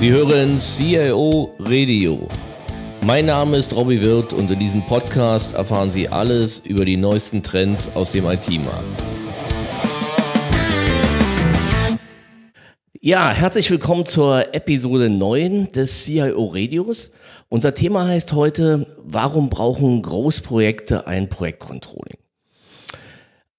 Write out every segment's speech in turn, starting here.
Sie hören CIO Radio. Mein Name ist Robbie Wirth und in diesem Podcast erfahren Sie alles über die neuesten Trends aus dem IT-Markt. Ja, herzlich willkommen zur Episode 9 des CIO Radios. Unser Thema heißt heute, warum brauchen Großprojekte ein Projektcontrolling?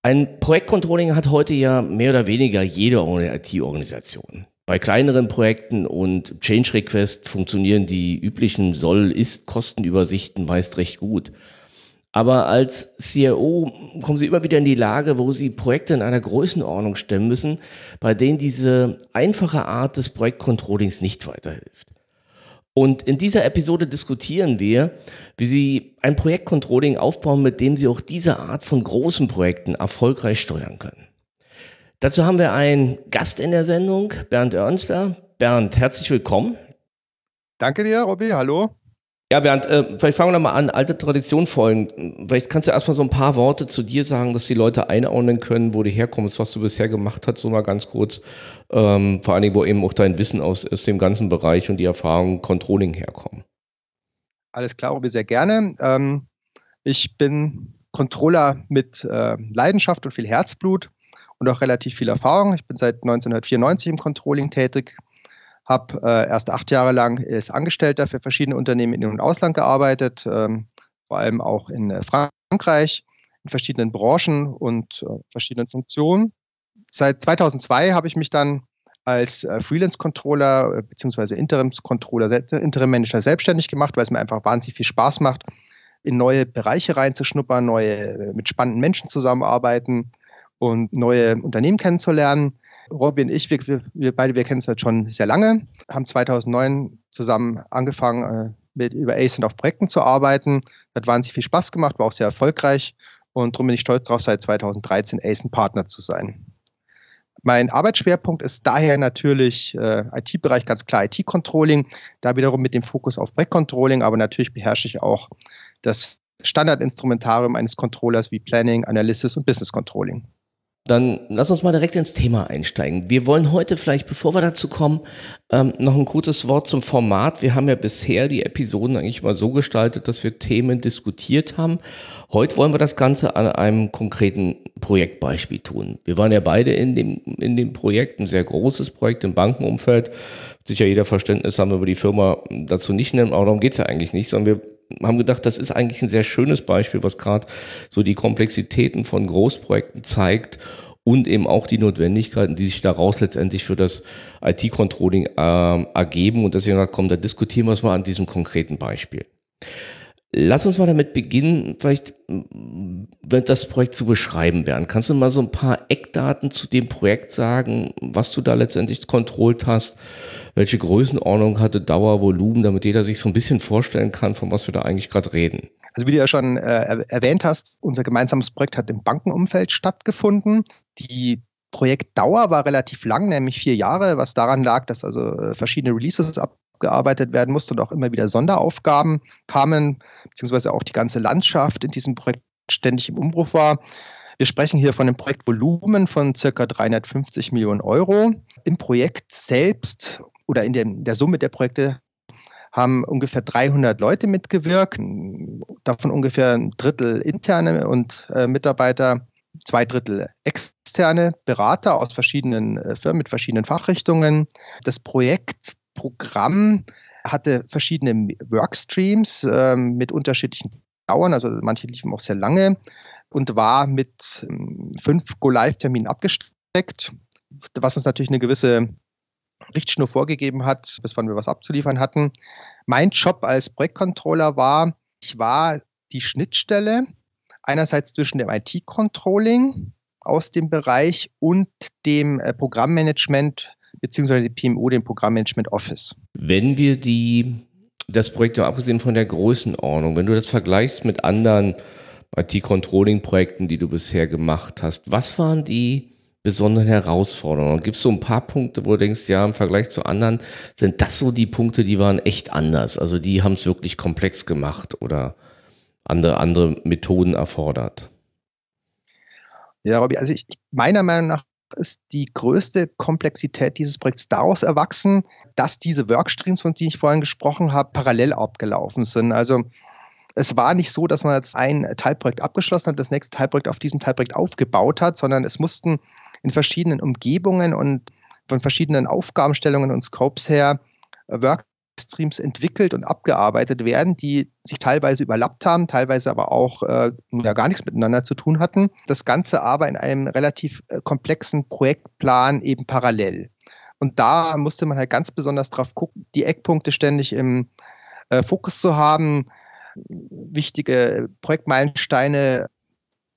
Ein Projektcontrolling hat heute ja mehr oder weniger jede IT-Organisation. Bei kleineren Projekten und Change Request funktionieren die üblichen Soll-Ist-Kostenübersichten meist recht gut. Aber als CIO kommen Sie immer wieder in die Lage, wo Sie Projekte in einer Größenordnung stemmen müssen, bei denen diese einfache Art des Projektcontrollings nicht weiterhilft. Und in dieser Episode diskutieren wir, wie Sie ein Projektcontrolling aufbauen, mit dem Sie auch diese Art von großen Projekten erfolgreich steuern können. Dazu haben wir einen Gast in der Sendung, Bernd Ernstler. Bernd, herzlich willkommen. Danke dir, Robby. Hallo. Ja, Bernd, äh, vielleicht fangen wir mal an, alte Tradition folgen. Vielleicht kannst du erstmal so ein paar Worte zu dir sagen, dass die Leute einordnen können, wo du herkommst, was du bisher gemacht hast, so mal ganz kurz. Ähm, vor allen Dingen, wo eben auch dein Wissen aus, aus dem ganzen Bereich und die Erfahrung Controlling herkommen. Alles klar, Robby, sehr gerne. Ähm, ich bin Controller mit äh, Leidenschaft und viel Herzblut und auch relativ viel Erfahrung. Ich bin seit 1994 im Controlling tätig, habe äh, erst acht Jahre lang als Angestellter für verschiedene Unternehmen in- und Ausland gearbeitet, ähm, vor allem auch in äh, Frankreich, in verschiedenen Branchen und äh, verschiedenen Funktionen. Seit 2002 habe ich mich dann als äh, Freelance-Controller äh, bzw. Interims-Controller, Interim-Manager selbstständig gemacht, weil es mir einfach wahnsinnig viel Spaß macht, in neue Bereiche reinzuschnuppern, neue, äh, mit spannenden Menschen zusammenarbeiten und neue Unternehmen kennenzulernen. Robby und ich, wir, wir beide, wir kennen es halt schon sehr lange, haben 2009 zusammen angefangen, äh, mit über ACENT auf Projekten zu arbeiten. Das hat wahnsinnig viel Spaß gemacht, war auch sehr erfolgreich und darum bin ich stolz darauf, seit 2013 ACENT Partner zu sein. Mein Arbeitsschwerpunkt ist daher natürlich äh, IT-Bereich, ganz klar IT-Controlling, da wiederum mit dem Fokus auf Projektcontrolling, aber natürlich beherrsche ich auch das Standardinstrumentarium eines Controllers wie Planning, Analysis und Business Controlling. Dann lass uns mal direkt ins Thema einsteigen. Wir wollen heute vielleicht, bevor wir dazu kommen, ähm, noch ein kurzes Wort zum Format. Wir haben ja bisher die Episoden eigentlich mal so gestaltet, dass wir Themen diskutiert haben. Heute wollen wir das Ganze an einem konkreten Projektbeispiel tun. Wir waren ja beide in dem, in dem Projekt, ein sehr großes Projekt im Bankenumfeld. Sicher jeder Verständnis haben wir über die Firma dazu nicht nennen, aber darum geht's ja eigentlich nicht, sondern wir haben gedacht, das ist eigentlich ein sehr schönes Beispiel, was gerade so die Komplexitäten von Großprojekten zeigt und eben auch die Notwendigkeiten, die sich daraus letztendlich für das IT-Controlling äh, ergeben. Und deswegen kommen, da diskutieren wir es mal an diesem konkreten Beispiel. Lass uns mal damit beginnen, vielleicht das Projekt zu beschreiben werden. Kannst du mal so ein paar Eckdaten zu dem Projekt sagen, was du da letztendlich kontrolliert hast? Welche Größenordnung hatte Dauer, Volumen, damit jeder sich so ein bisschen vorstellen kann, von was wir da eigentlich gerade reden? Also wie du ja schon äh, erwähnt hast, unser gemeinsames Projekt hat im Bankenumfeld stattgefunden. Die Projektdauer war relativ lang, nämlich vier Jahre, was daran lag, dass also äh, verschiedene Releases ab abgearbeitet werden musste und auch immer wieder Sonderaufgaben kamen, beziehungsweise auch die ganze Landschaft in diesem Projekt ständig im Umbruch war. Wir sprechen hier von einem Projektvolumen von circa 350 Millionen Euro. Im Projekt selbst oder in der, der Summe der Projekte haben ungefähr 300 Leute mitgewirkt, davon ungefähr ein Drittel interne und äh, Mitarbeiter, zwei Drittel externe Berater aus verschiedenen äh, Firmen mit verschiedenen Fachrichtungen. Das Projekt Programm hatte verschiedene Workstreams äh, mit unterschiedlichen Dauern, also manche liefen auch sehr lange und war mit ähm, fünf Go-Live-Terminen abgesteckt, was uns natürlich eine gewisse Richtschnur vorgegeben hat, bis wann wir was abzuliefern hatten. Mein Job als Projektcontroller war, ich war die Schnittstelle einerseits zwischen dem IT-Controlling aus dem Bereich und dem äh, Programmmanagement beziehungsweise die PMO, dem Programmmanagement Office. Wenn wir die, das Projekt, abgesehen von der Größenordnung, wenn du das vergleichst mit anderen IT-Controlling-Projekten, die du bisher gemacht hast, was waren die besonderen Herausforderungen? Gibt es so ein paar Punkte, wo du denkst, ja, im Vergleich zu anderen sind das so die Punkte, die waren echt anders? Also die haben es wirklich komplex gemacht oder andere, andere Methoden erfordert? Ja, Robby, also ich, meiner Meinung nach ist die größte Komplexität dieses Projekts daraus erwachsen, dass diese Workstreams, von denen ich vorhin gesprochen habe, parallel abgelaufen sind. Also es war nicht so, dass man jetzt ein Teilprojekt abgeschlossen hat, das nächste Teilprojekt auf diesem Teilprojekt aufgebaut hat, sondern es mussten in verschiedenen Umgebungen und von verschiedenen Aufgabenstellungen und Scopes her Workstreams entwickelt und abgearbeitet werden, die sich teilweise überlappt haben, teilweise aber auch äh, ja, gar nichts miteinander zu tun hatten. Das Ganze aber in einem relativ äh, komplexen Projektplan eben parallel. Und da musste man halt ganz besonders drauf gucken, die Eckpunkte ständig im äh, Fokus zu haben, wichtige Projektmeilensteine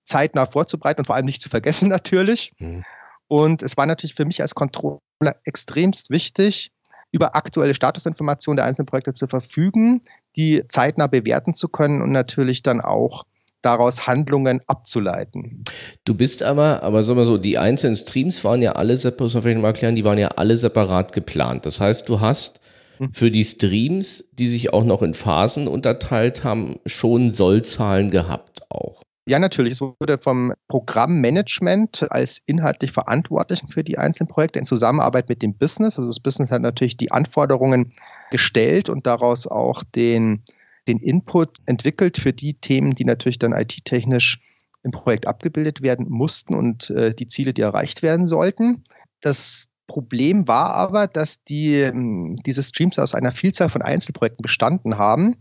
zeitnah vorzubereiten und vor allem nicht zu vergessen natürlich. Mhm. Und es war natürlich für mich als Controller extremst wichtig, über aktuelle Statusinformationen der einzelnen Projekte zu verfügen, die zeitnah bewerten zu können und natürlich dann auch daraus Handlungen abzuleiten. Du bist aber, aber sagen wir so, die einzelnen Streams waren ja alle separat, muss man vielleicht mal erklären, die waren ja alle separat geplant. Das heißt, du hast hm. für die Streams, die sich auch noch in Phasen unterteilt haben, schon Sollzahlen gehabt auch. Ja, natürlich. Es wurde vom Programmmanagement als inhaltlich Verantwortlichen für die einzelnen Projekte in Zusammenarbeit mit dem Business. Also das Business hat natürlich die Anforderungen gestellt und daraus auch den, den Input entwickelt für die Themen, die natürlich dann IT-technisch im Projekt abgebildet werden mussten und äh, die Ziele, die erreicht werden sollten. Das Problem war aber, dass die, ähm, diese Streams aus einer Vielzahl von Einzelprojekten bestanden haben,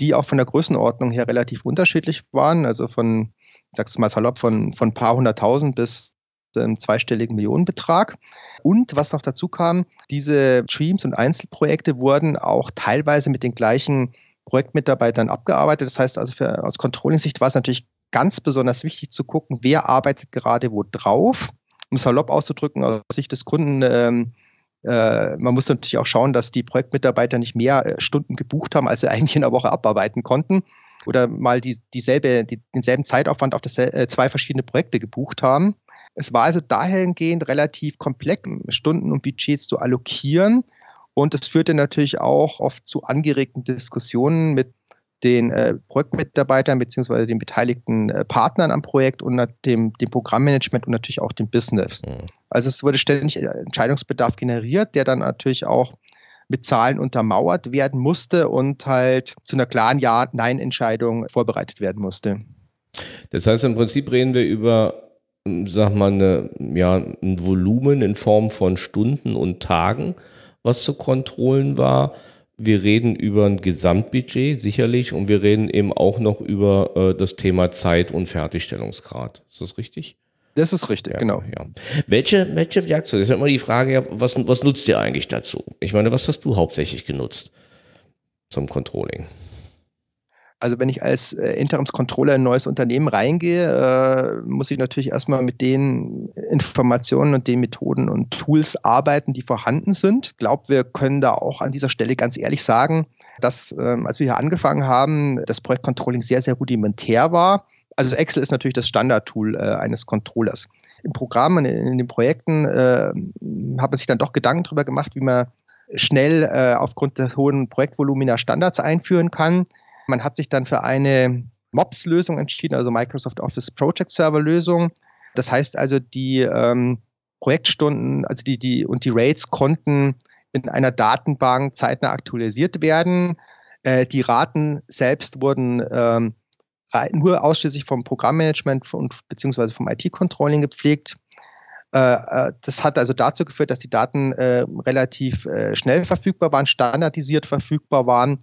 die auch von der Größenordnung her relativ unterschiedlich waren. Also von, ich sag's mal salopp, von, von ein paar hunderttausend bis einem zweistelligen Millionenbetrag. Und was noch dazu kam, diese Streams und Einzelprojekte wurden auch teilweise mit den gleichen Projektmitarbeitern abgearbeitet. Das heißt also für, aus Controlling-Sicht war es natürlich ganz besonders wichtig zu gucken, wer arbeitet gerade wo drauf um salopp auszudrücken, aus Sicht des Kunden, ähm, äh, man muss natürlich auch schauen, dass die Projektmitarbeiter nicht mehr äh, Stunden gebucht haben, als sie eigentlich in der Woche abarbeiten konnten oder mal die, dieselbe, die, denselben Zeitaufwand auf das, äh, zwei verschiedene Projekte gebucht haben. Es war also dahingehend relativ komplex, Stunden und Budgets zu allokieren. Und es führte natürlich auch oft zu angeregten Diskussionen mit den äh, Projektmitarbeitern beziehungsweise den beteiligten äh, Partnern am Projekt und dem, dem Programmmanagement und natürlich auch dem Business. Mhm. Also es wurde ständig äh, Entscheidungsbedarf generiert, der dann natürlich auch mit Zahlen untermauert werden musste und halt zu einer klaren Ja-Nein-Entscheidung vorbereitet werden musste. Das heißt, im Prinzip reden wir über, sag mal, eine, ja, ein Volumen in Form von Stunden und Tagen, was zu kontrollen war wir reden über ein Gesamtbudget sicherlich und wir reden eben auch noch über äh, das Thema Zeit und Fertigstellungsgrad. Ist das richtig? Das ist richtig, ja, genau. Ja. Welche, welche Werkzeuge? Das ist ja immer die Frage, was, was nutzt ihr eigentlich dazu? Ich meine, was hast du hauptsächlich genutzt zum Controlling? Also wenn ich als äh, Interimscontroller in ein neues Unternehmen reingehe, äh, muss ich natürlich erstmal mit den Informationen und den Methoden und Tools arbeiten, die vorhanden sind. Ich glaube, wir können da auch an dieser Stelle ganz ehrlich sagen, dass ähm, als wir hier angefangen haben, das Projektcontrolling sehr, sehr rudimentär war. Also Excel ist natürlich das Standardtool äh, eines Controllers. Im Programm, in, in den Projekten äh, hat man sich dann doch Gedanken darüber gemacht, wie man schnell äh, aufgrund des hohen Projektvolumina Standards einführen kann. Man hat sich dann für eine MOPS-Lösung entschieden, also Microsoft Office Project Server Lösung. Das heißt also, die ähm, Projektstunden, also die, die und die Rates konnten in einer Datenbank zeitnah aktualisiert werden. Äh, die Raten selbst wurden ähm, nur ausschließlich vom Programmmanagement und beziehungsweise vom IT-Controlling gepflegt. Äh, äh, das hat also dazu geführt, dass die Daten äh, relativ äh, schnell verfügbar waren, standardisiert verfügbar waren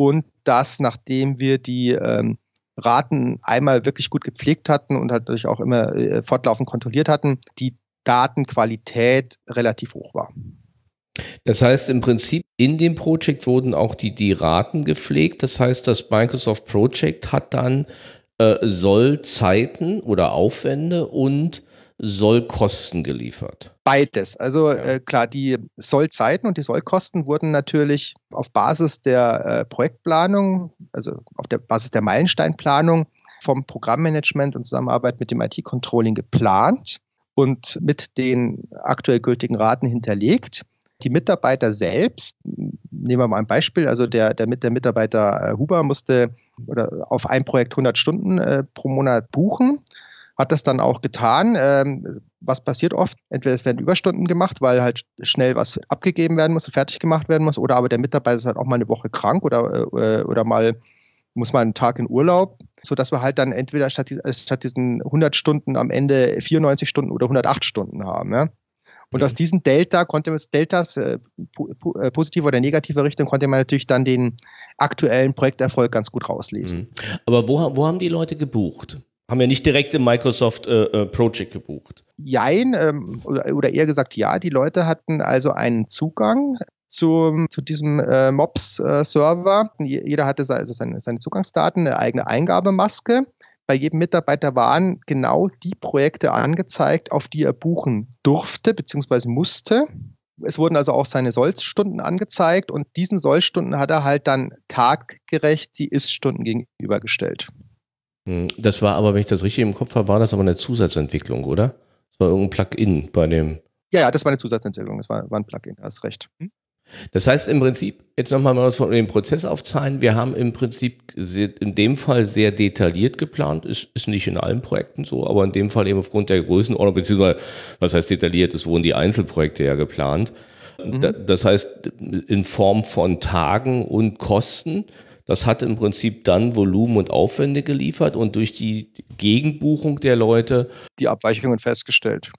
und dass nachdem wir die ähm, Raten einmal wirklich gut gepflegt hatten und halt natürlich auch immer äh, fortlaufend kontrolliert hatten, die Datenqualität relativ hoch war. Das heißt im Prinzip, in dem Projekt wurden auch die, die Raten gepflegt. Das heißt, das Microsoft Project hat dann äh, Sollzeiten oder Aufwände und Sollkosten geliefert? Beides. Also ja. äh, klar, die Sollzeiten und die Sollkosten wurden natürlich auf Basis der äh, Projektplanung, also auf der Basis der Meilensteinplanung vom Programmmanagement in Zusammenarbeit mit dem IT-Controlling geplant und mit den aktuell gültigen Raten hinterlegt. Die Mitarbeiter selbst, nehmen wir mal ein Beispiel, also der, der, der Mitarbeiter äh, Huber musste oder auf ein Projekt 100 Stunden äh, pro Monat buchen hat das dann auch getan. Ähm, was passiert oft? Entweder es werden Überstunden gemacht, weil halt schnell was abgegeben werden muss, fertig gemacht werden muss, oder aber der Mitarbeiter ist halt auch mal eine Woche krank oder, äh, oder mal muss man einen Tag in Urlaub, sodass wir halt dann entweder statt, statt diesen 100 Stunden am Ende 94 Stunden oder 108 Stunden haben. Ja? Und mhm. aus diesen Delta konnte man, Deltas, äh, äh, positive oder negative Richtung, konnte man natürlich dann den aktuellen Projekterfolg ganz gut rauslesen. Mhm. Aber wo, wo haben die Leute gebucht? Haben ja nicht direkt im Microsoft äh, äh, Project gebucht. Jein, ähm, oder, eher gesagt ja, die Leute hatten also einen Zugang zu, zu diesem äh, MOPS-Server. Äh, Jeder hatte also seine, seine Zugangsdaten, eine eigene Eingabemaske bei jedem Mitarbeiter waren genau die Projekte angezeigt, auf die er buchen durfte bzw. musste. Es wurden also auch seine Sollstunden angezeigt und diesen Sollstunden hat er halt dann taggerecht die Ist-Stunden gegenübergestellt. Hm, das war aber, wenn ich das richtig im Kopf habe, war das aber eine Zusatzentwicklung, oder? Das war irgendein Plugin bei dem. Ja, ja, das war eine Zusatzentwicklung, das war, war ein Plugin, hast recht. Hm? Das heißt im Prinzip, jetzt nochmal was von dem Prozess aufzahlen, wir haben im Prinzip in dem Fall sehr detailliert geplant, ist, ist nicht in allen Projekten so, aber in dem Fall eben aufgrund der Größenordnung, beziehungsweise was heißt detailliert, es wurden die Einzelprojekte ja geplant. Mhm. Das heißt, in Form von Tagen und Kosten, das hat im Prinzip dann Volumen und Aufwände geliefert und durch die Gegenbuchung der Leute die Abweichungen festgestellt.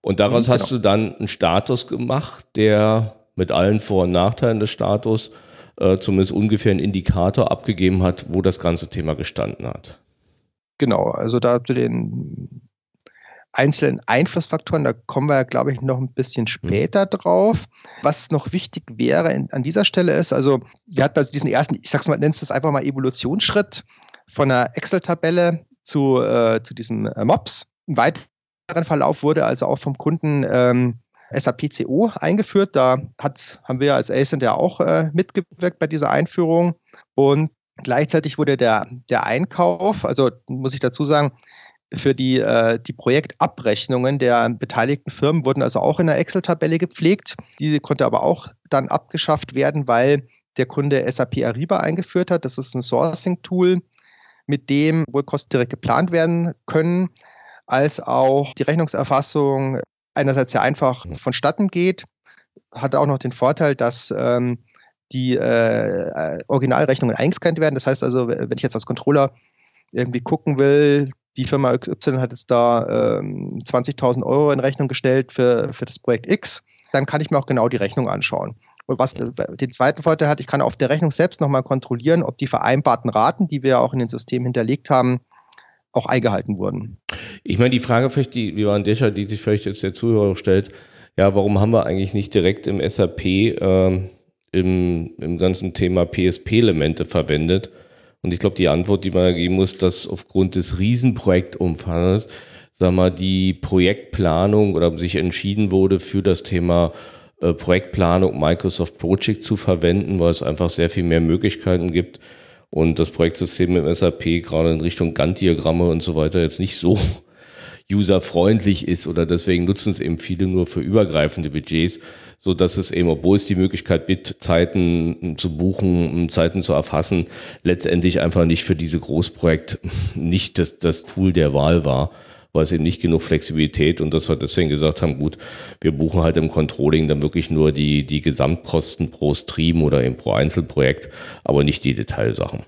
Und daraus genau. hast du dann einen Status gemacht, der mit allen Vor- und Nachteilen des Status äh, zumindest ungefähr einen Indikator abgegeben hat, wo das ganze Thema gestanden hat. Genau, also da den einzelnen Einflussfaktoren, da kommen wir, glaube ich, noch ein bisschen mhm. später drauf. Was noch wichtig wäre in, an dieser Stelle ist, also wir hatten also diesen ersten, ich sag's mal, nennst das einfach mal Evolutionsschritt von einer Excel-Tabelle zu, äh, zu diesem äh, MOPS. Im weiteren Verlauf wurde also auch vom Kunden ähm, SAP CO eingeführt. Da hat, haben wir als ASIN ja auch äh, mitgewirkt bei dieser Einführung. Und gleichzeitig wurde der, der Einkauf, also muss ich dazu sagen, für die, äh, die Projektabrechnungen der beteiligten Firmen wurden also auch in der Excel-Tabelle gepflegt. Diese konnte aber auch dann abgeschafft werden, weil der Kunde SAP Ariba eingeführt hat. Das ist ein Sourcing-Tool, mit dem wohl Kosten direkt geplant werden können, als auch die Rechnungserfassung einerseits ja einfach vonstatten geht, hat auch noch den Vorteil, dass ähm, die äh, Originalrechnungen eingescannt werden. Das heißt also, wenn ich jetzt als Controller irgendwie gucken will, die Firma Y hat jetzt da ähm, 20.000 Euro in Rechnung gestellt für, für das Projekt X, dann kann ich mir auch genau die Rechnung anschauen. Und was den zweiten Vorteil hat, ich kann auf der Rechnung selbst nochmal kontrollieren, ob die vereinbarten Raten, die wir auch in den Systemen hinterlegt haben, auch eingehalten wurden. Ich meine, die Frage vielleicht, die, wie war Descher, die sich vielleicht jetzt der Zuhörer stellt, ja, warum haben wir eigentlich nicht direkt im SAP äh, im, im ganzen Thema PSP-Elemente verwendet? Und ich glaube, die Antwort, die man da geben muss, dass aufgrund des Riesenprojektumfangs, sag mal, die Projektplanung oder sich entschieden wurde für das Thema äh, Projektplanung Microsoft Project zu verwenden, weil es einfach sehr viel mehr Möglichkeiten gibt und das Projektsystem im SAP gerade in Richtung Gantt-Diagramme und so weiter jetzt nicht so userfreundlich ist oder deswegen nutzen es eben viele nur für übergreifende Budgets, so dass es eben, obwohl es die Möglichkeit bietet, Zeiten zu buchen, Zeiten zu erfassen, letztendlich einfach nicht für diese Großprojekt nicht das, das Tool der Wahl war weil es eben nicht genug Flexibilität und dass wir deswegen gesagt haben, gut, wir buchen halt im Controlling dann wirklich nur die, die Gesamtkosten pro Stream oder eben pro Einzelprojekt, aber nicht die Detailsachen.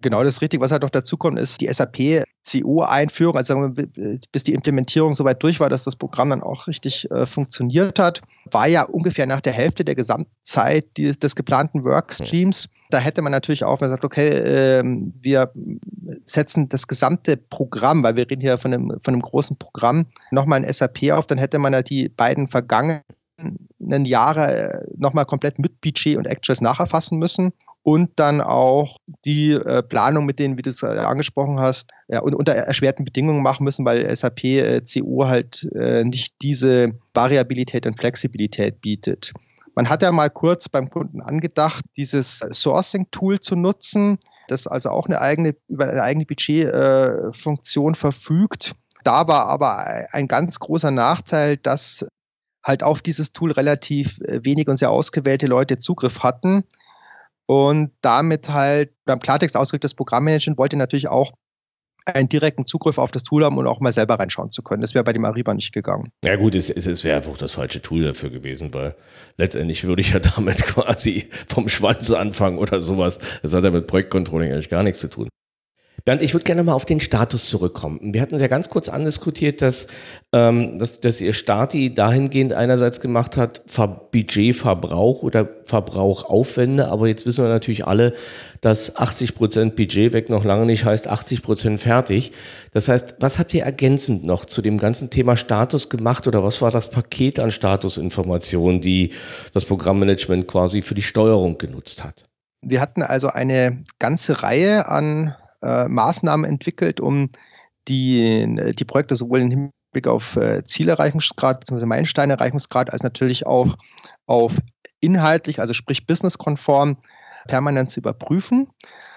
Genau, das ist richtig. Was halt noch dazu kommt, ist die SAP CO-Einführung, also wir, bis die Implementierung soweit durch war, dass das Programm dann auch richtig äh, funktioniert hat, war ja ungefähr nach der Hälfte der Gesamtzeit die, des geplanten Workstreams. Da hätte man natürlich auch gesagt, okay, äh, wir setzen das gesamte Programm, weil wir reden hier von einem, von einem großen Programm, nochmal in SAP auf, dann hätte man ja die beiden vergangenen Jahre äh, nochmal komplett mit Budget und Actuals nacherfassen müssen und dann auch die äh, Planung mit denen, wie du es äh, angesprochen hast, ja, unter erschwerten Bedingungen machen müssen, weil SAP äh, CO halt äh, nicht diese Variabilität und Flexibilität bietet. Man hat ja mal kurz beim Kunden angedacht, dieses Sourcing-Tool zu nutzen, das also auch eine eigene, über eine eigene Budgetfunktion äh, verfügt. Da war aber ein ganz großer Nachteil, dass halt auf dieses Tool relativ wenig und sehr ausgewählte Leute Zugriff hatten und damit halt, beim Klartext ausgedrückt, das Programmmanagement wollte natürlich auch einen direkten Zugriff auf das Tool haben und auch mal selber reinschauen zu können. Das wäre bei dem Ariba nicht gegangen. Ja gut, es, es wäre einfach das falsche Tool dafür gewesen, weil letztendlich würde ich ja damit quasi vom Schwanz anfangen oder sowas. Das hat ja mit Projektcontrolling eigentlich gar nichts zu tun. Bernd, ich würde gerne mal auf den Status zurückkommen. Wir hatten es ja ganz kurz andiskutiert, dass, ähm, dass, dass ihr Stati dahingehend einerseits gemacht hat, Budgetverbrauch oder Verbrauchaufwände, aber jetzt wissen wir natürlich alle, dass 80 Prozent Budget weg noch lange nicht heißt 80 Prozent fertig. Das heißt, was habt ihr ergänzend noch zu dem ganzen Thema Status gemacht oder was war das Paket an Statusinformationen, die das Programmmanagement quasi für die Steuerung genutzt hat? Wir hatten also eine ganze Reihe an äh, Maßnahmen entwickelt, um die, die Projekte sowohl im Hinblick auf äh, Zielerreichungsgrad bzw. Meilensteinerreichungsgrad als natürlich auch auf inhaltlich, also sprich businesskonform, permanent zu überprüfen.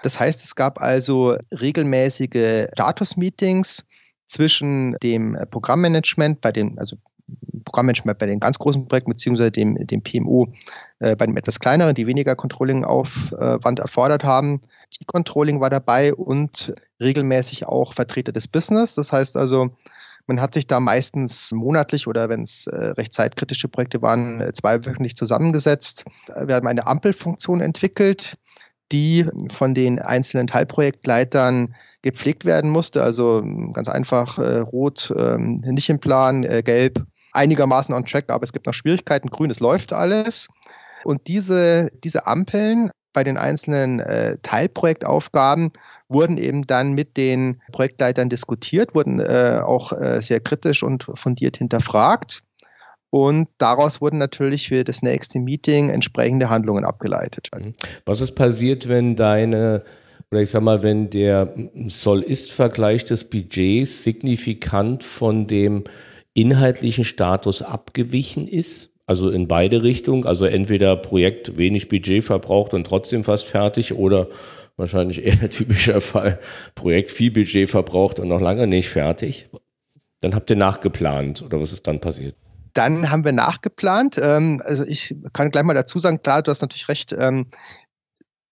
Das heißt, es gab also regelmäßige Status-Meetings zwischen dem Programmmanagement, bei den, also Programmmanagement bei den ganz großen Projekten, beziehungsweise dem, dem PMO äh, bei den etwas kleineren, die weniger Controlling-Aufwand erfordert haben. Die Controlling war dabei und regelmäßig auch Vertreter des Business. Das heißt also, man hat sich da meistens monatlich oder wenn es äh, recht zeitkritische Projekte waren, äh, zweiwöchentlich zusammengesetzt. Wir haben eine Ampelfunktion entwickelt, die von den einzelnen Teilprojektleitern gepflegt werden musste. Also ganz einfach äh, rot ähm, nicht im Plan, äh, gelb einigermaßen on track, aber es gibt noch Schwierigkeiten. Grün, es läuft alles. Und diese, diese Ampeln bei den einzelnen äh, Teilprojektaufgaben wurden eben dann mit den Projektleitern diskutiert, wurden äh, auch äh, sehr kritisch und fundiert hinterfragt. Und daraus wurden natürlich für das nächste Meeting entsprechende Handlungen abgeleitet. Mhm. Was ist passiert, wenn deine, oder ich sag mal, wenn der Soll-Ist-Vergleich des Budgets signifikant von dem inhaltlichen Status abgewichen ist. Also in beide Richtungen. Also entweder Projekt wenig Budget verbraucht und trotzdem fast fertig oder wahrscheinlich eher der typische Fall, Projekt viel Budget verbraucht und noch lange nicht fertig. Dann habt ihr nachgeplant oder was ist dann passiert? Dann haben wir nachgeplant. Ähm, also ich kann gleich mal dazu sagen, klar, du hast natürlich recht. Ähm,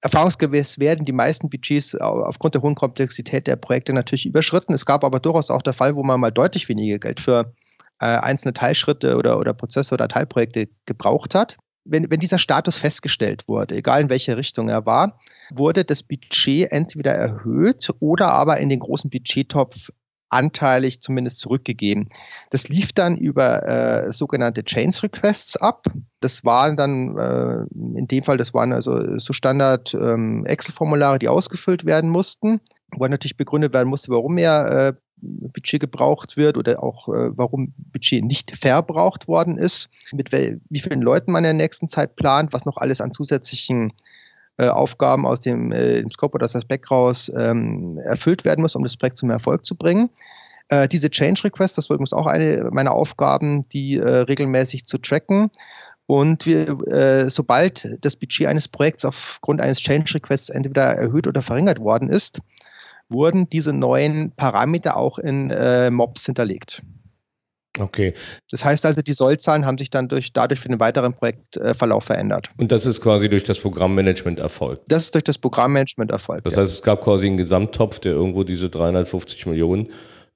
erfahrungsgemäß werden die meisten Budgets aufgrund der hohen Komplexität der Projekte natürlich überschritten. Es gab aber durchaus auch der Fall, wo man mal deutlich weniger Geld für äh, einzelne Teilschritte oder, oder Prozesse oder Teilprojekte gebraucht hat. Wenn, wenn dieser Status festgestellt wurde, egal in welche Richtung er war, wurde das Budget entweder erhöht oder aber in den großen Budgettopf anteilig zumindest zurückgegeben. Das lief dann über äh, sogenannte Chains Requests ab. Das waren dann äh, in dem Fall, das waren also so Standard ähm, Excel-Formulare, die ausgefüllt werden mussten, wo natürlich begründet werden musste, warum mehr äh, Budget gebraucht wird oder auch äh, warum Budget nicht verbraucht worden ist, mit wie vielen Leuten man in der nächsten Zeit plant, was noch alles an zusätzlichen äh, Aufgaben aus dem, äh, dem Scope oder aus dem Back raus ähm, erfüllt werden muss, um das Projekt zum Erfolg zu bringen. Äh, diese Change Requests, das war übrigens auch eine meiner Aufgaben, die äh, regelmäßig zu tracken. Und wir, äh, sobald das Budget eines Projekts aufgrund eines Change Requests entweder erhöht oder verringert worden ist, wurden diese neuen Parameter auch in äh, Mobs hinterlegt. Okay. Das heißt also, die Sollzahlen haben sich dann durch, dadurch für den weiteren Projektverlauf verändert. Und das ist quasi durch das Programmmanagement erfolgt? Das ist durch das Programmmanagement erfolgt. Das heißt, es gab quasi einen Gesamttopf, der irgendwo diese 350 Millionen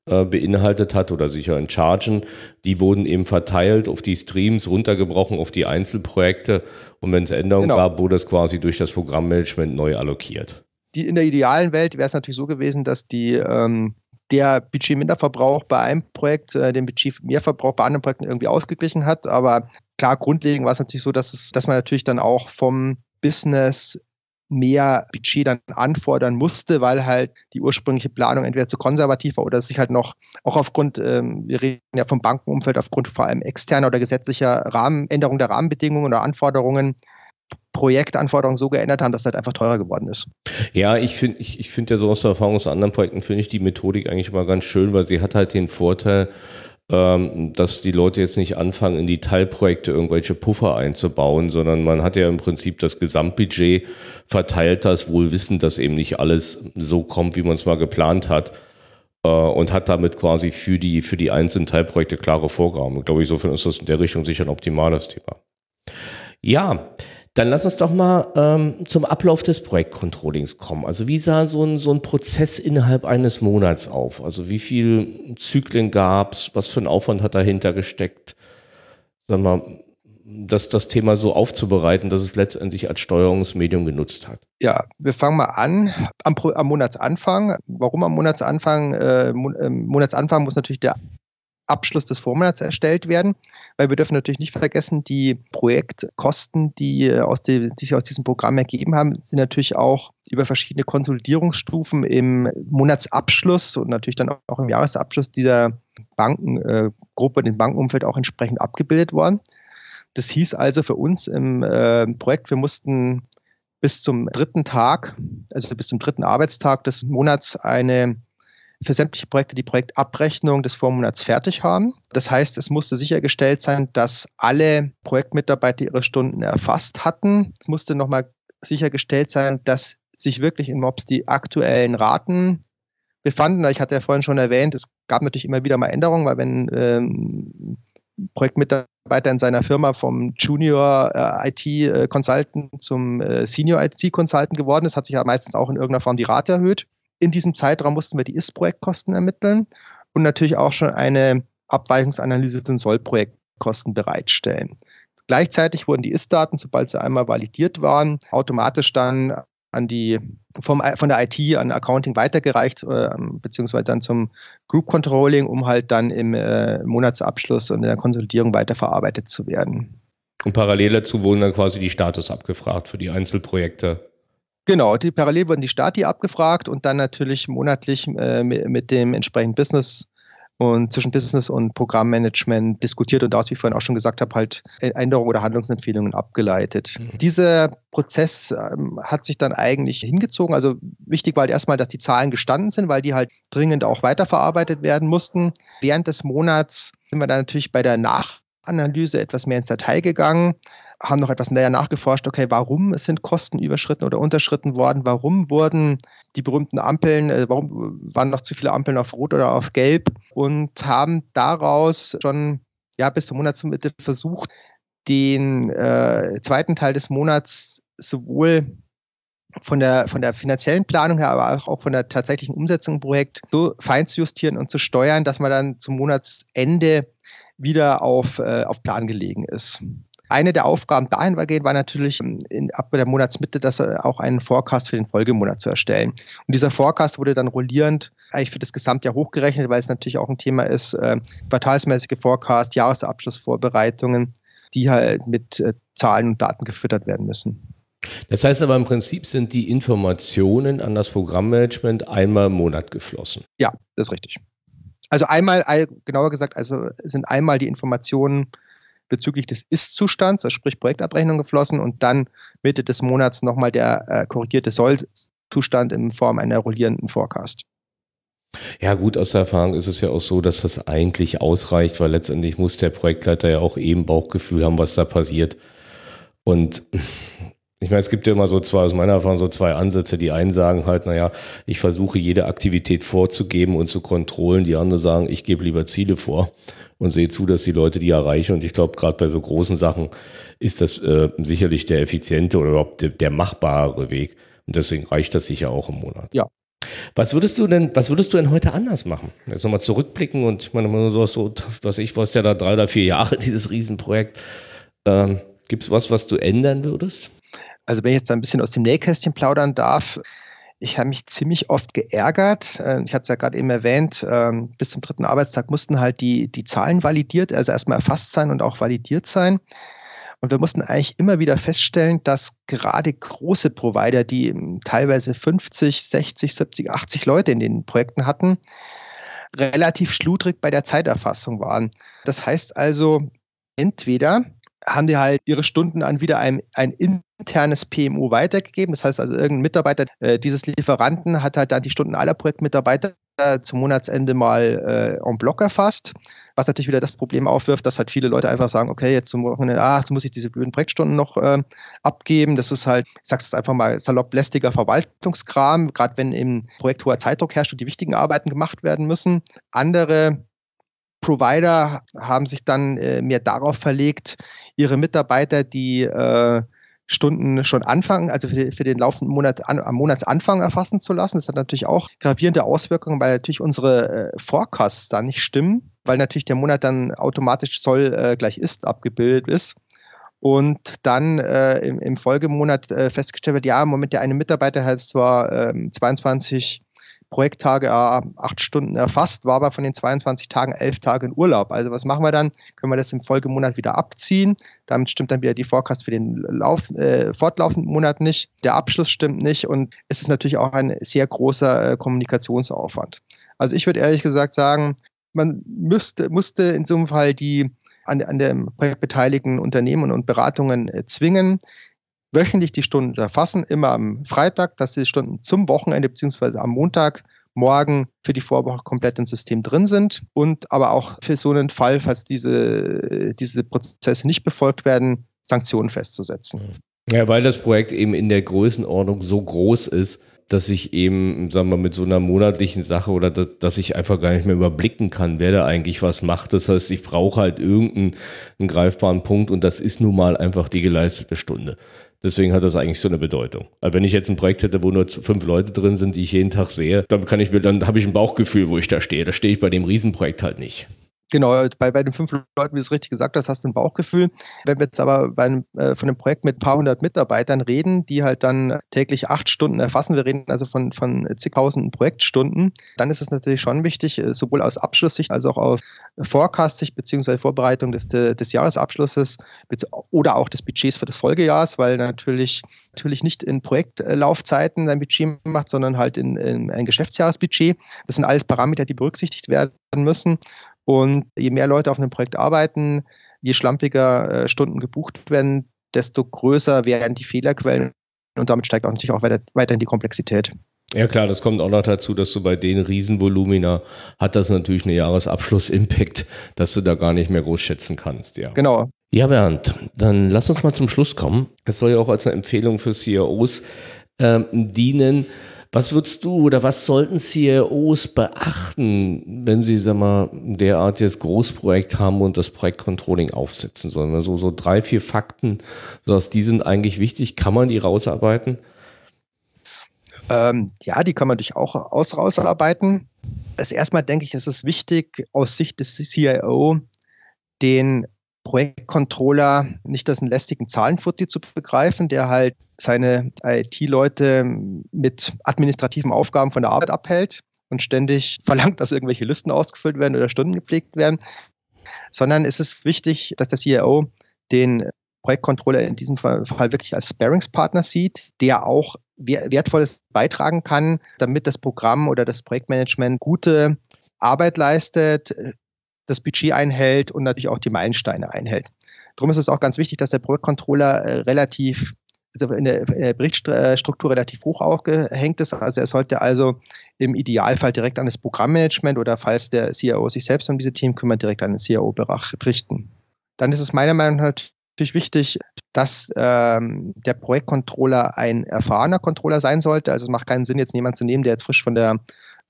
äh, beinhaltet hat oder sicher in Chargen. Die wurden eben verteilt auf die Streams, runtergebrochen auf die Einzelprojekte. Und wenn es Änderungen genau. gab, wurde es quasi durch das Programmmanagement neu allokiert die, in der idealen Welt wäre es natürlich so gewesen, dass die ähm, der Budgetminderverbrauch bei einem Projekt äh, den Budgetmehrverbrauch bei anderen Projekten irgendwie ausgeglichen hat. Aber klar, grundlegend war es natürlich so, dass, es, dass man natürlich dann auch vom Business mehr Budget dann anfordern musste, weil halt die ursprüngliche Planung entweder zu konservativ war oder sich halt noch auch aufgrund, ähm, wir reden ja vom Bankenumfeld, aufgrund vor allem externer oder gesetzlicher Rahmenänderung der Rahmenbedingungen oder Anforderungen Projektanforderungen so geändert haben, dass halt einfach teurer geworden ist. Ja, ich finde ich, ich finde ja so aus der Erfahrung aus anderen Projekten finde ich die Methodik eigentlich mal ganz schön, weil sie hat halt den Vorteil, ähm, dass die Leute jetzt nicht anfangen, in die Teilprojekte irgendwelche Puffer einzubauen, sondern man hat ja im Prinzip das Gesamtbudget verteilt, das wohl wissen, dass eben nicht alles so kommt, wie man es mal geplant hat äh, und hat damit quasi für die, für die einzelnen Teilprojekte klare Vorgaben. Ich glaube, insofern ist das in der Richtung sicher ein optimales Thema. Ja, Dann lass uns doch mal ähm, zum Ablauf des Projektcontrollings kommen. Also wie sah so ein, so ein Prozess innerhalb eines Monats auf? Also wie viele Zyklen gab es? Was für ein Aufwand hat dahinter gesteckt? Sag mal, das, das Thema so aufzubereiten, dass es letztendlich als Steuerungsmedium genutzt hat? Ja, wir fangen mal an am, am Monatsanfang. Warum am Monatsanfang? Äh, ähm, Monatsanfang muss natürlich der Abschluss des Vormonats erstellt werden, weil wir dürfen natürlich nicht vergessen, die Projektkosten, die, aus die, die sich aus diesem Programm ergeben haben, sind natürlich auch über verschiedene Konsolidierungsstufen im Monatsabschluss und natürlich dann auch im Jahresabschluss dieser Bankengruppe, äh, dem Bankenumfeld auch entsprechend abgebildet worden. Das hieß also für uns im äh, Projekt, wir mussten bis zum dritten Tag, also bis zum dritten Arbeitstag des Monats eine für sämtliche Projekte die Projektabrechnung des Vormonats fertig haben. Das heißt, es musste sichergestellt sein, dass alle Projektmitarbeiter ihre Stunden erfasst hatten. Es musste nochmal sichergestellt sein, dass sich wirklich in MOBS die aktuellen Raten befanden. Ich hatte ja vorhin schon erwähnt, es gab natürlich immer wieder mal Änderungen, weil wenn ähm, Projektmitarbeiter in seiner Firma vom Junior äh, IT äh, Consultant zum äh, Senior IT Consultant geworden ist, hat sich ja meistens auch in irgendeiner Form die Rate erhöht. In diesem Zeitraum mussten wir die Ist-Projektkosten ermitteln und natürlich auch schon eine Abweichungsanalyse zu den Soll-Projektkosten bereitstellen. Gleichzeitig wurden die Ist-Daten, sobald sie einmal validiert waren, automatisch dann an die vom, von der IT an Accounting weitergereicht, äh, beziehungsweise dann zum Group Controlling, um halt dann im äh, Monatsabschluss und in der Konsolidierung weiterverarbeitet zu werden. Und parallel dazu wurden dann quasi die Status abgefragt für die Einzelprojekte. Genau, die parallel wurden die Stati abgefragt und dann natürlich monatlich äh, mit, dem entsprechenden Business und zwischen Business und Programmmanagement diskutiert und daraus, wie ich vorhin auch schon gesagt habe, halt Änderungen oder Handlungsempfehlungen abgeleitet. Mhm. Dieser Prozess ähm, hat sich dann eigentlich hingezogen. Also wichtig war halt erstmal, dass die Zahlen gestanden sind, weil die halt dringend auch weiterverarbeitet werden mussten. Während des Monats sind wir dann natürlich bei der Nachanalyse etwas mehr ins Detail gegangen haben noch etwas näher nachgeforscht, okay, warum sind Kosten überschritten oder unterschritten worden, warum wurden die berühmten Ampeln, äh, warum waren noch zu viele Ampeln auf Rot oder auf Gelb? Und haben daraus schon ja, bis zum Monatsmitte versucht, den äh, zweiten Teil des Monats sowohl von der, von der finanziellen Planung her, aber auch von der tatsächlichen Umsetzung im Projekt so fein zu justieren und zu steuern, dass man dann zum Monatsende wieder auf, äh, auf Plan gelegen ist. Eine der Aufgaben dahingehend war natürlich ähm, in, ab der Monatsmitte, das äh, auch einen Forecast für den Folgemonat zu erstellen. Und dieser Forecast wurde dann rollierend eigentlich für das Gesamtjahr hochgerechnet, weil es natürlich auch ein Thema ist, äh, quartalsmäßige Forecast, Jahresabschlussvorbereitungen, die halt mit äh, Zahlen und Daten gefüttert werden müssen. Das heißt aber im Prinzip sind die Informationen an das Programmmanagement einmal im Monat geflossen. Ja, das ist richtig. Also einmal, genauer gesagt, also sind einmal die Informationen bezüglich des Ist-Zustands, also sprich Projektabrechnung geflossen und dann Mitte des Monats nochmal der äh, korrigierte Soll-Zustand in Form einer rollierenden Forecast. Ja, gut, aus der Erfahrung ist es ja auch so, dass das eigentlich ausreicht, weil letztendlich muss der Projektleiter ja auch eben Bauchgefühl haben, was da passiert. Und ich meine, es gibt ja immer so zwei, aus meiner Erfahrung, so zwei Ansätze. Die einen sagen halt, naja, ich versuche jede Aktivität vorzugeben und zu kontrollen. Die anderen sagen, ich gebe lieber Ziele vor und sehe zu, dass die Leute die erreichen. Und ich glaube, gerade bei so großen Sachen ist das äh, sicherlich der effiziente oder überhaupt der, der machbare Weg. Und deswegen reicht das sicher auch im Monat. Ja, was würdest du denn, was würdest du denn heute anders machen? Jetzt nochmal zurückblicken und ich meine, so, so, was ich, was ja da drei oder vier Jahre, dieses Riesenprojekt. Ähm, Gibt es was, was du ändern würdest? Also wenn ich jetzt ein bisschen aus dem Nähkästchen plaudern darf, ich habe mich ziemlich oft geärgert. Äh, ich hatte es ja gerade eben erwähnt, ähm, bis zum dritten Arbeitstag mussten halt die, die Zahlen validiert, also erstmal erfasst sein und auch validiert sein. Und wir mussten eigentlich immer wieder feststellen, dass gerade große Provider, die teilweise 50, 60, 70, 80 Leute in den Projekten hatten, relativ schludrig bei der Zeiterfassung waren. Das heißt also, entweder haben die halt ihre Stunden an wieder ein, ein internes PMU weitergegeben. Das heißt also, irgendein Mitarbeiter äh, dieses Lieferanten hat halt dann die Stunden aller Projektmitarbeiter zum Monatsende mal äh, en bloc erfasst, was natürlich wieder das Problem aufwirft, dass halt viele Leute einfach sagen, okay, jetzt zum Wochenende, ah, jetzt muss ich diese blöden Projektstunden noch äh, abgeben. Das ist halt, ich sag's jetzt einfach mal, salopp lästiger Verwaltungskram, gerade wenn im Projekt hoher Zeitdruck herrscht und die wichtigen Arbeiten gemacht werden müssen. Andere Provider haben sich dann äh, mehr darauf verlegt, ihre Mitarbeiter, die äh, Stunden schon anfangen, also für, für den laufenden Monat an, am Monatsanfang erfassen zu lassen. Das hat natürlich auch gravierende Auswirkungen, weil natürlich unsere äh, Forecasts da nicht stimmen, weil natürlich der Monat dann automatisch Zoll äh, gleich ist abgebildet ist. Und dann äh, im, im, Folgemonat äh, festgestellt wird, ja, im Moment der eine Mitarbeiter hat zwar ähm, 22 Projekttage äh, acht Stunden erfasst, war aber von den 22 Tagen elf Tage in Urlaub. Also was machen wir dann? Können wir das im Folgemonat wieder abziehen? Damit stimmt dann wieder die Forecast für den Lauf, äh, fortlaufenden Monat nicht. Der Abschluss stimmt nicht und es ist natürlich auch ein sehr großer äh, Kommunikationsaufwand. Also ich würde ehrlich gesagt sagen, man müsste, musste in so einem Fall die an, an dem Projekt beteiligten Unternehmen und Beratungen äh, zwingen, wöchentlich die Stunden erfassen, immer am Freitag, dass die Stunden zum Wochenende bzw. am Montagmorgen für die Vorwoche komplett im System drin sind und aber auch für so einen Fall, falls diese, diese Prozesse nicht befolgt werden, Sanktionen festzusetzen. Ja, weil das Projekt eben in der Größenordnung so groß ist, dass ich eben, sagen wir, mit so einer monatlichen Sache oder dass, dass ich einfach gar nicht mehr überblicken kann, wer da eigentlich was macht. Das heißt, ich brauche halt irgendeinen greifbaren Punkt und das ist nun mal einfach die geleistete Stunde. Deswegen hat das eigentlich so eine Bedeutung. Aber wenn ich jetzt ein Projekt hätte, wo nur fünf Leute drin sind, die ich jeden Tag sehe, dann kann ich mir, dann habe ich ein Bauchgefühl, wo ich da stehe. Da stehe ich bei dem Riesenprojekt halt nicht. Genau, bei, bei den fünf Leuten, wie du es richtig gesagt hast, hast du ein Bauchgefühl. Wenn wir jetzt aber bei einem, äh, von einem Projekt mit ein paar hundert Mitarbeitern reden, die halt dann täglich acht Stunden erfassen, wir reden also von, von zigtausenden Projektstunden, dann ist es natürlich schon wichtig, äh, sowohl aus Abschlusssicht als auch aus Forecast-Sicht beziehungsweise Vorbereitung des, des Jahresabschlusses oder auch des Budgets für das Folgejahr, weil natürlich, natürlich nicht in Projektlaufzeiten ein Budget macht, sondern halt in, in ein Geschäftsjahresbudget. Das sind alles Parameter, die berücksichtigt werden müssen. Und je mehr Leute auf einem Projekt arbeiten, je schlampiger äh, Stunden gebucht werden, desto größer werden die Fehlerquellen und damit steigt auch natürlich auch weiter, weiterhin die Komplexität. Ja klar, das kommt auch noch dazu, dass du bei den Riesenvolumina hat das natürlich eine Jahresabschluss-Impact, dass du da gar nicht mehr groß schätzen kannst, ja. Genau. Ja, Bernd, dann lass uns mal zum Schluss kommen. Es soll ja auch als eine Empfehlung für CEOs ähm, dienen. Was würdest du oder was sollten CEOs beachten, wenn sie, sag mal, derart jetzt Großprojekt haben und das Projektcontrolling aufsetzen sollen? Also so drei, vier Fakten, so dass die sind eigentlich wichtig. Kann man die rausarbeiten? Ähm, ja, die kann man durchaus rausarbeiten. Als erstmal denke ich, ist es wichtig, aus Sicht des CIO den Projektcontroller nicht als einen lästigen Zahlenfuzzi zu begreifen, der halt seine IT-Leute mit administrativen Aufgaben von der Arbeit abhält und ständig verlangt, dass irgendwelche Listen ausgefüllt werden oder Stunden gepflegt werden, sondern es ist wichtig, dass der CEO den Projektcontroller in diesem Fall wirklich als Sparingspartner sieht, der auch Wertvolles beitragen kann, damit das Programm oder das Projektmanagement gute Arbeit leistet, das Budget einhält und natürlich auch die Meilensteine einhält. Darum ist es auch ganz wichtig, dass der Projektcontroller äh, relativ, also in der, in der Berichtsstruktur relativ hoch aufgehängt ist. Also er sollte also im Idealfall direkt an das Programmmanagement oder falls der CIO sich selbst um diese Team kümmert, direkt an den CIO berichten. Dann ist es meiner Meinung nach natürlich wichtig, dass ähm, der Projektcontroller ein erfahrener Controller sein sollte. Also es macht keinen Sinn, jetzt jemanden zu nehmen, der jetzt frisch von der äh,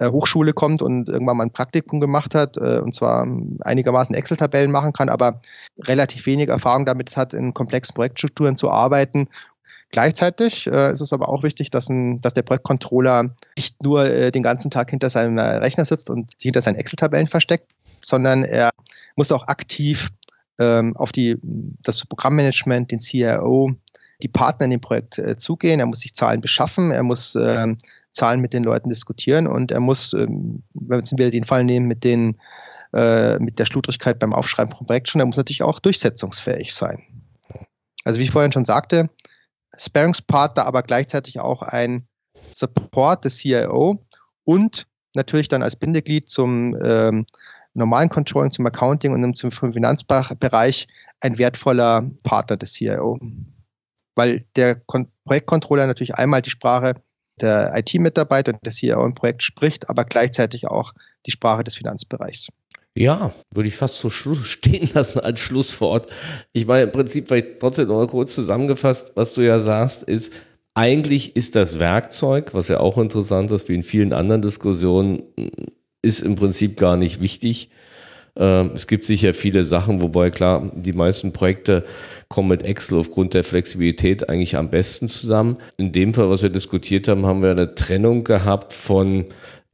Hochschule kommt und irgendwann mal ein Praktikum gemacht hat äh, und zwar einigermaßen Excel-Tabellen machen kann, aber relativ wenig Erfahrung damit hat, in komplexen Projektstrukturen zu arbeiten Gleichzeitig äh, ist es aber auch wichtig, dass, ein, dass der Projektcontroller nicht nur äh, den ganzen Tag hinter seinem Rechner sitzt und sich hinter seinen Excel-Tabellen versteckt, sondern er muss auch aktiv ähm, auf die, das Programmmanagement, den CIO, die Partner in dem Projekt äh, zugehen. Er muss sich Zahlen beschaffen, er muss ähm, Zahlen mit den Leuten diskutieren und er muss, ähm, wenn wir jetzt wieder den Fall nehmen mit den äh, mit der Schludrigkeit beim Aufschreiben von Projekten, er muss natürlich auch durchsetzungsfähig sein. Also wie ich vorhin schon sagte, Sparingspartner, aber gleichzeitig auch ein Support des CIO und natürlich dann als Bindeglied zum ähm, normalen Controlling, zum Accounting und zum Finanzbereich ein wertvoller Partner des CIO. Weil der Kon Projektcontroller natürlich einmal die Sprache der IT-Mitarbeiter und der CIO im Projekt spricht, aber gleichzeitig auch die Sprache des Finanzbereichs. Ja, würde ich fast so stehen lassen als Schlusswort. Ich meine, im Prinzip, vielleicht trotzdem noch kurz zusammengefasst, was du ja sagst, ist, eigentlich ist das Werkzeug, was ja auch interessant ist, wie in vielen anderen Diskussionen, ist im Prinzip gar nicht wichtig, es gibt sicher viele Sachen, wobei klar, die meisten Projekte kommen mit Excel aufgrund der Flexibilität eigentlich am besten zusammen. In dem Fall, was wir diskutiert haben, haben wir eine Trennung gehabt von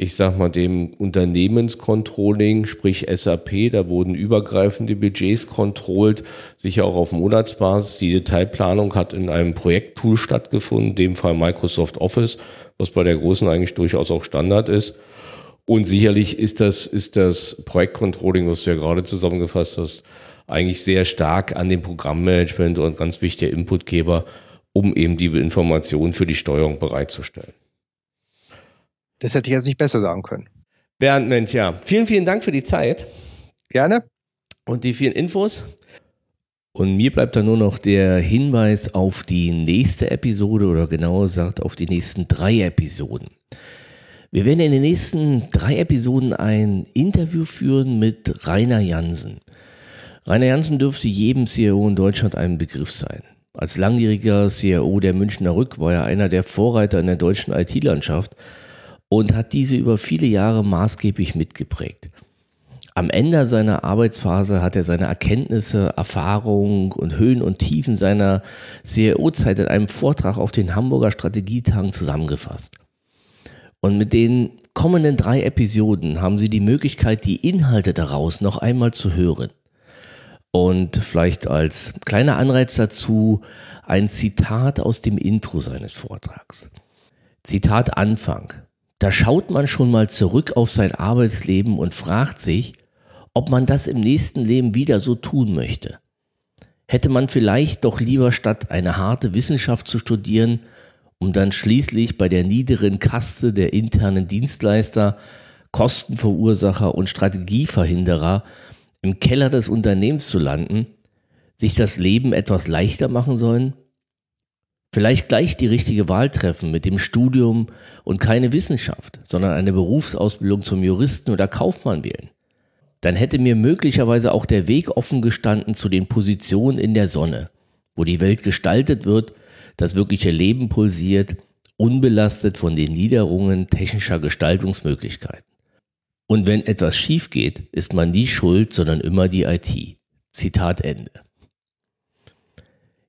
ich sag mal, dem Unternehmenscontrolling, sprich SAP, da wurden übergreifende Budgets kontrollt, sicher auch auf Monatsbasis. Die Detailplanung hat in einem Projekttool stattgefunden, in dem Fall Microsoft Office, was bei der großen eigentlich durchaus auch Standard ist. Und sicherlich ist das, ist das Projektcontrolling, was du ja gerade zusammengefasst hast, eigentlich sehr stark an dem Programmmanagement und ganz wichtiger Inputgeber, um eben die Informationen für die Steuerung bereitzustellen. Das hätte ich jetzt nicht besser sagen können. Bernd Mensch, ja. Vielen, vielen Dank für die Zeit. Gerne. Und die vielen Infos. Und mir bleibt dann nur noch der Hinweis auf die nächste Episode oder genauer gesagt auf die nächsten drei Episoden. Wir werden in den nächsten drei Episoden ein Interview führen mit Rainer Jansen. Rainer Jansen dürfte jedem CIO in Deutschland ein Begriff sein. Als langjähriger CIO der Münchner Rück war er einer der Vorreiter in der deutschen IT-Landschaft und hat diese über viele Jahre maßgeblich mitgeprägt. Am Ende seiner Arbeitsphase hat er seine Erkenntnisse, Erfahrungen und Höhen und Tiefen seiner CRO-Zeit in einem Vortrag auf den Hamburger Strategietagen zusammengefasst. Und mit den kommenden drei Episoden haben Sie die Möglichkeit, die Inhalte daraus noch einmal zu hören. Und vielleicht als kleiner Anreiz dazu ein Zitat aus dem Intro seines Vortrags. Zitat Anfang. Da schaut man schon mal zurück auf sein Arbeitsleben und fragt sich, ob man das im nächsten Leben wieder so tun möchte. Hätte man vielleicht doch lieber statt eine harte Wissenschaft zu studieren, um dann schließlich bei der niederen Kaste der internen Dienstleister, Kostenverursacher und Strategieverhinderer im Keller des Unternehmens zu landen, sich das Leben etwas leichter machen sollen? Vielleicht gleich die richtige Wahl treffen mit dem Studium und keine Wissenschaft, sondern eine Berufsausbildung zum Juristen oder Kaufmann wählen. Dann hätte mir möglicherweise auch der Weg offen gestanden zu den Positionen in der Sonne, wo die Welt gestaltet wird, das wirkliche Leben pulsiert, unbelastet von den Niederungen technischer Gestaltungsmöglichkeiten. Und wenn etwas schief geht, ist man nie schuld, sondern immer die IT. Zitat Ende.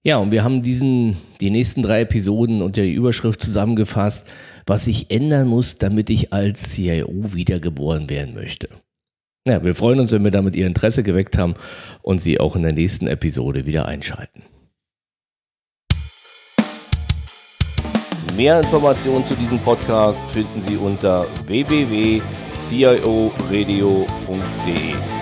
Ja, und wir haben diesen, die nächsten drei Episoden unter die Überschrift zusammengefasst, was sich ändern muss, damit ich als CIO wiedergeboren werden möchte. Ja, wir freuen uns, wenn wir damit Ihr Interesse geweckt haben und Sie auch in der nächsten Episode wieder einschalten. Mehr Informationen zu diesem Podcast finden Sie unter www.cioradio.de.